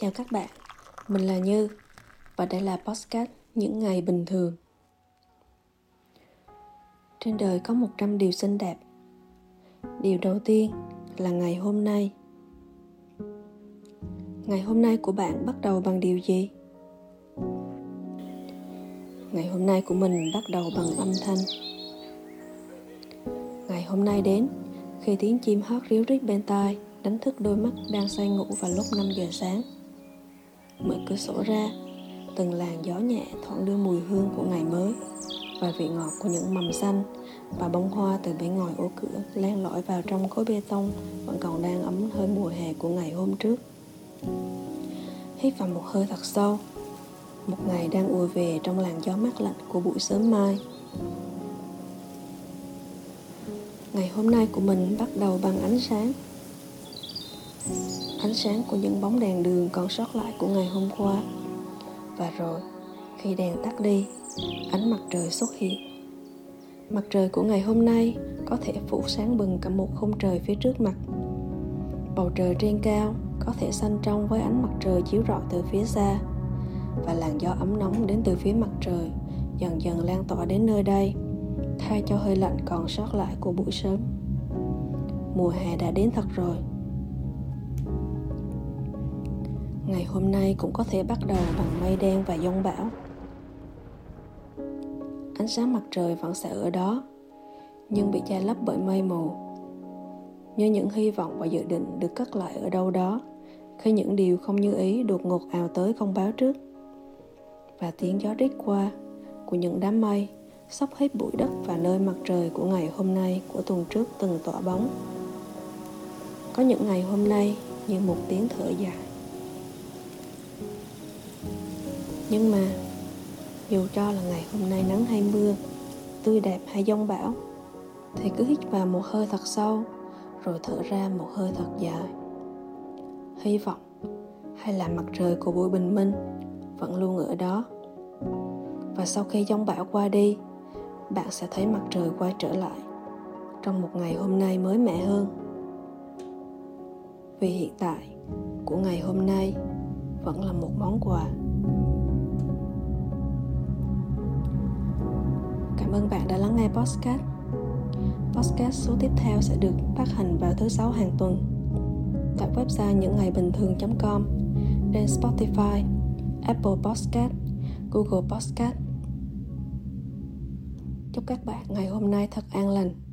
Chào các bạn, mình là Như và đây là podcast Những Ngày Bình Thường. Trên đời có 100 điều xinh đẹp. Điều đầu tiên là ngày hôm nay. Ngày hôm nay của bạn bắt đầu bằng điều gì? Ngày hôm nay của mình bắt đầu bằng âm thanh. Ngày hôm nay đến khi tiếng chim hót ríu rít bên tai đánh thức đôi mắt đang say ngủ vào lúc 5 giờ sáng mở cửa sổ ra. Từng làn gió nhẹ thoảng đưa mùi hương của ngày mới và vị ngọt của những mầm xanh và bông hoa từ bên ngoài ô cửa len lỏi vào trong khối bê tông vẫn còn đang ấm hơi mùa hè của ngày hôm trước. Hít vào một hơi thật sâu, một ngày đang ùa về trong làn gió mát lạnh của buổi sớm mai. Ngày hôm nay của mình bắt đầu bằng ánh sáng ánh sáng của những bóng đèn đường còn sót lại của ngày hôm qua. Và rồi, khi đèn tắt đi, ánh mặt trời xuất hiện. Mặt trời của ngày hôm nay có thể phủ sáng bừng cả một khung trời phía trước mặt. Bầu trời trên cao có thể xanh trong với ánh mặt trời chiếu rọi từ phía xa, và làn gió ấm nóng đến từ phía mặt trời dần dần lan tỏa đến nơi đây, thay cho hơi lạnh còn sót lại của buổi sớm. Mùa hè đã đến thật rồi. Ngày hôm nay cũng có thể bắt đầu bằng mây đen và giông bão. Ánh sáng mặt trời vẫn sẽ ở đó, nhưng bị che lấp bởi mây mù. Như những hy vọng và dự định được cất lại ở đâu đó, khi những điều không như ý đột ngột ào tới không báo trước. Và tiếng gió rít qua của những đám mây xốc hết bụi đất và nơi mặt trời của ngày hôm nay của tuần trước từng tỏa bóng. Có những ngày hôm nay như một tiếng thở dài. Nhưng mà, dù cho là ngày hôm nay nắng hay mưa, tươi đẹp hay giông bão, thì cứ hít vào một hơi thật sâu, rồi thở ra một hơi thật dài. Hy vọng, hay là mặt trời của buổi bình minh vẫn luôn ở đó. Và sau khi giông bão qua đi, bạn sẽ thấy mặt trời quay trở lại trong một ngày hôm nay mới mẻ hơn. Vì hiện tại của ngày hôm nay vẫn là một món quà. Cảm ơn bạn đã lắng nghe podcast. Podcast số tiếp theo sẽ được phát hành vào thứ sáu hàng tuần tại website những ngày bình thường.com, trên Spotify, Apple Podcast, Google Podcast. Chúc các bạn ngày hôm nay thật an lành.